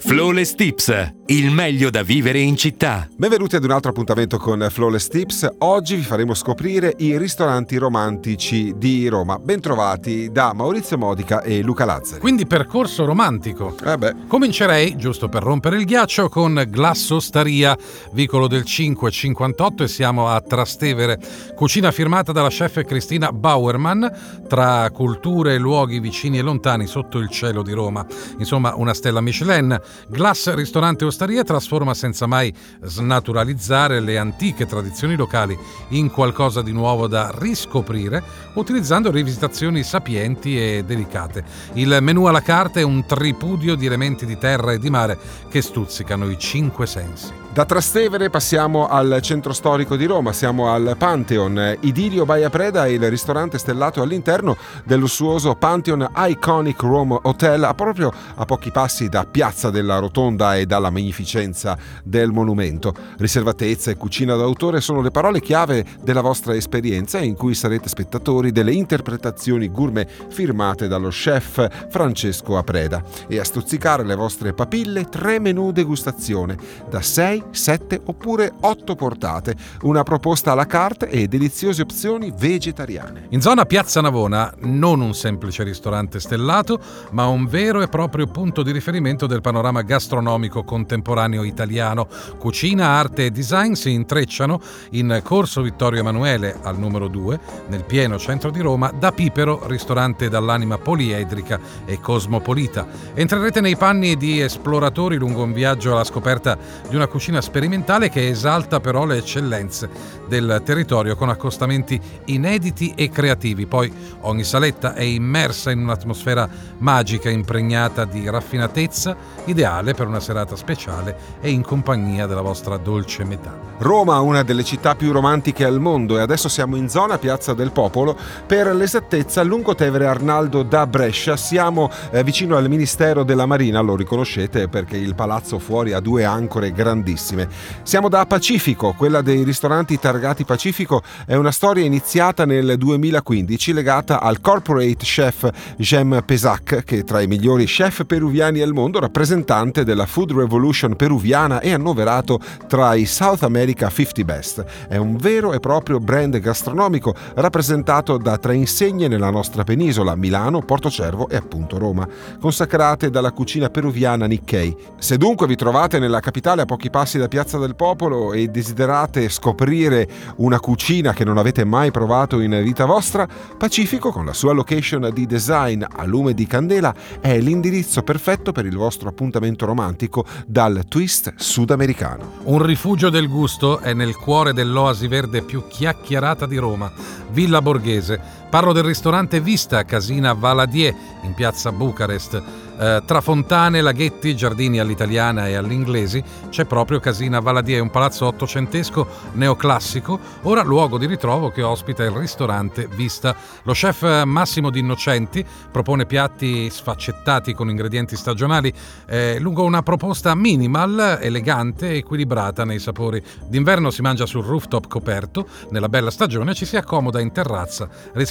Flawless Tips, il meglio da vivere in città. Benvenuti ad un altro appuntamento con Flawless Tips. Oggi vi faremo scoprire i ristoranti romantici di Roma. Bentrovati da Maurizio Modica e Luca Lazzari. Quindi percorso romantico. Eh beh. Comincerei, giusto per rompere il ghiaccio, con Glassostaria, vicolo del 558 e siamo a Trastevere. Cucina firmata dalla chef Cristina Bauerman, tra culture e luoghi vicini e lontani sotto il cielo di Roma. Insomma, una stella Michelin. Glass Ristorante Osteria trasforma senza mai snaturalizzare le antiche tradizioni locali in qualcosa di nuovo da riscoprire, utilizzando rivisitazioni sapienti e delicate. Il menù alla carta è un tripudio di elementi di terra e di mare che stuzzicano i cinque sensi. Da Trastevere passiamo al centro storico di Roma, siamo al Pantheon. Idilio Baia Preda è il ristorante stellato all'interno del lussuoso Pantheon Iconic Rome Hotel, proprio a pochi passi da Piazza della Rotonda e dalla magnificenza del monumento. Riservatezza e cucina d'autore sono le parole chiave della vostra esperienza in cui sarete spettatori delle interpretazioni gourmet firmate dallo chef Francesco Apreda e a stuzzicare le vostre papille tre menù degustazione da 6 7 oppure 8 portate, una proposta alla carte e deliziose opzioni vegetariane. In zona Piazza Navona non un semplice ristorante stellato, ma un vero e proprio punto di riferimento del panorama gastronomico contemporaneo italiano. Cucina, arte e design si intrecciano in Corso Vittorio Emanuele al numero 2, nel pieno centro di Roma, da Pipero, ristorante dall'anima poliedrica e cosmopolita. Entrerete nei panni di esploratori lungo un viaggio alla scoperta di una cucina cucina sperimentale che esalta però le eccellenze del territorio con accostamenti inediti e creativi. Poi ogni saletta è immersa in un'atmosfera magica impregnata di raffinatezza, ideale per una serata speciale e in compagnia della vostra dolce metà. Roma, una delle città più romantiche al mondo e adesso siamo in zona Piazza del Popolo, per l'esattezza Lungotevere Arnaldo da Brescia, siamo eh, vicino al Ministero della Marina, lo riconoscete perché il palazzo fuori ha due ancore grandissime bellissime. Siamo da Pacifico, quella dei ristoranti targati Pacifico è una storia iniziata nel 2015 legata al corporate chef Jem Pesac, che tra i migliori chef peruviani al mondo, rappresentante della Food Revolution peruviana e annoverato tra i South America 50 Best. È un vero e proprio brand gastronomico rappresentato da tre insegne nella nostra penisola, Milano, Portocervo e appunto Roma, consacrate dalla cucina peruviana Nikkei. Se dunque vi trovate nella capitale a pochi passi passi da Piazza del Popolo e desiderate scoprire una cucina che non avete mai provato in vita vostra, Pacifico, con la sua location di design a lume di candela, è l'indirizzo perfetto per il vostro appuntamento romantico dal twist sudamericano. Un rifugio del gusto è nel cuore dell'oasi verde più chiacchierata di Roma, Villa Borghese. Parlo del ristorante Vista Casina Valadier in piazza Bucarest eh, tra fontane, laghetti, giardini all'italiana e all'inglesi c'è proprio Casina Valadier, un palazzo ottocentesco neoclassico, ora luogo di ritrovo che ospita il ristorante Vista. Lo chef Massimo Di Innocenti propone piatti sfaccettati con ingredienti stagionali eh, lungo una proposta minimal, elegante e equilibrata nei sapori. D'inverno si mangia sul rooftop coperto, nella bella stagione ci si accomoda in terrazza,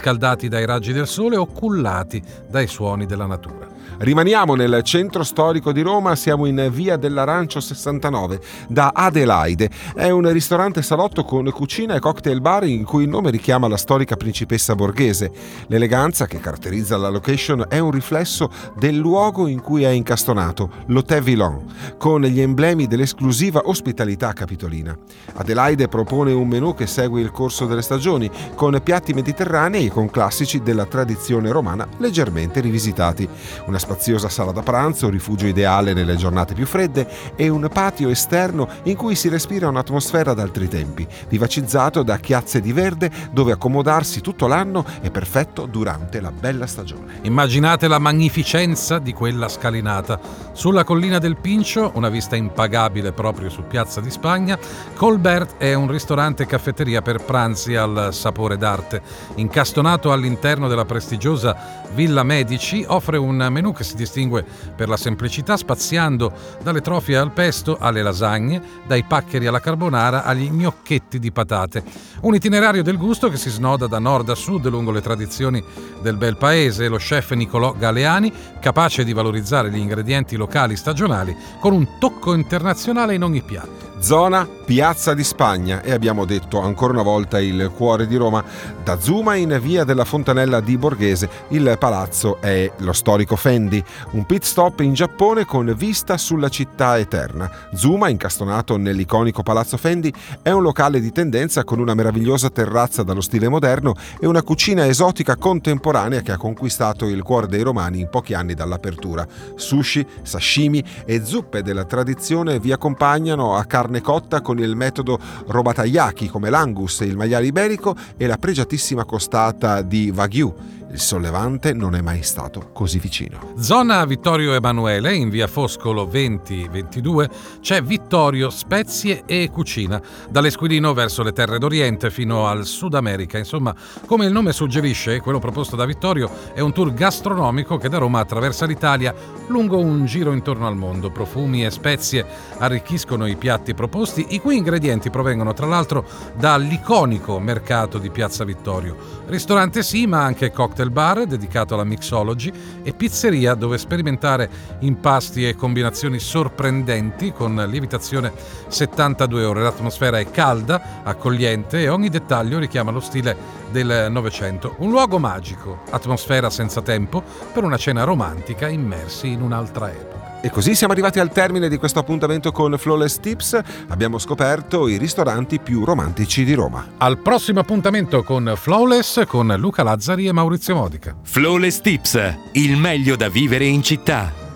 riscaldati dai raggi del sole o cullati dai suoni della natura. Rimaniamo nel centro storico di Roma, siamo in via dell'Arancio 69, da Adelaide. È un ristorante salotto con cucina e cocktail bar in cui il nome richiama la storica principessa borghese. L'eleganza che caratterizza la location è un riflesso del luogo in cui è incastonato, l'Hotel Villon, con gli emblemi dell'esclusiva ospitalità capitolina. Adelaide propone un menù che segue il corso delle stagioni, con piatti mediterranei e con classici della tradizione romana leggermente rivisitati. Una spaziosa sala da pranzo, rifugio ideale nelle giornate più fredde e un patio esterno in cui si respira un'atmosfera d'altri tempi, vivacizzato da chiazze di verde dove accomodarsi tutto l'anno è perfetto durante la bella stagione. Immaginate la magnificenza di quella scalinata. Sulla collina del Pincio, una vista impagabile proprio su Piazza di Spagna, Colbert è un ristorante caffetteria per pranzi al sapore d'arte. Incastonato all'interno della prestigiosa Villa Medici, offre un menù che si distingue per la semplicità spaziando dalle trofie al pesto alle lasagne, dai paccheri alla carbonara agli gnocchetti di patate. Un itinerario del gusto che si snoda da nord a sud lungo le tradizioni del bel paese. Lo chef Nicolò Galeani, capace di valorizzare gli ingredienti locali stagionali con un tocco internazionale in ogni piatto. Zona Piazza di Spagna e abbiamo detto ancora una volta il cuore di Roma. Da Zuma in via della Fontanella di Borghese il palazzo è lo storico Fendi, un pit stop in Giappone con vista sulla città eterna. Zuma, incastonato nell'iconico palazzo Fendi, è un locale di tendenza con una meravigliosa terrazza dallo stile moderno e una cucina esotica contemporanea che ha conquistato il cuore dei romani in pochi anni dall'apertura. Sushi, sashimi e zuppe della tradizione vi accompagnano a carne cotta con il metodo robatayaki come l'angus il maiale iberico e la pregiatissima costata di Wagyu. Il sollevante non è mai stato così vicino. Zona Vittorio Emanuele, in via Foscolo 20-22, c'è Vittorio Spezie e Cucina, dall'Esquilino verso le terre d'Oriente fino al Sud America. Insomma, come il nome suggerisce, quello proposto da Vittorio è un tour gastronomico che da Roma attraversa l'Italia lungo un giro intorno al mondo. Profumi e spezie arricchiscono i piatti proposti, i cui ingredienti provengono tra l'altro dall'iconico mercato di Piazza Vittorio. Ristorante sì, ma anche cocktail cocktail bar dedicato alla mixology e pizzeria dove sperimentare impasti e combinazioni sorprendenti con lievitazione 72 ore. L'atmosfera è calda, accogliente e ogni dettaglio richiama lo stile del Novecento. Un luogo magico, atmosfera senza tempo per una cena romantica immersi in un'altra epoca. E così siamo arrivati al termine di questo appuntamento con Flawless Tips. Abbiamo scoperto i ristoranti più romantici di Roma. Al prossimo appuntamento con Flawless con Luca Lazzari e Maurizio Modica. Flawless Tips, il meglio da vivere in città.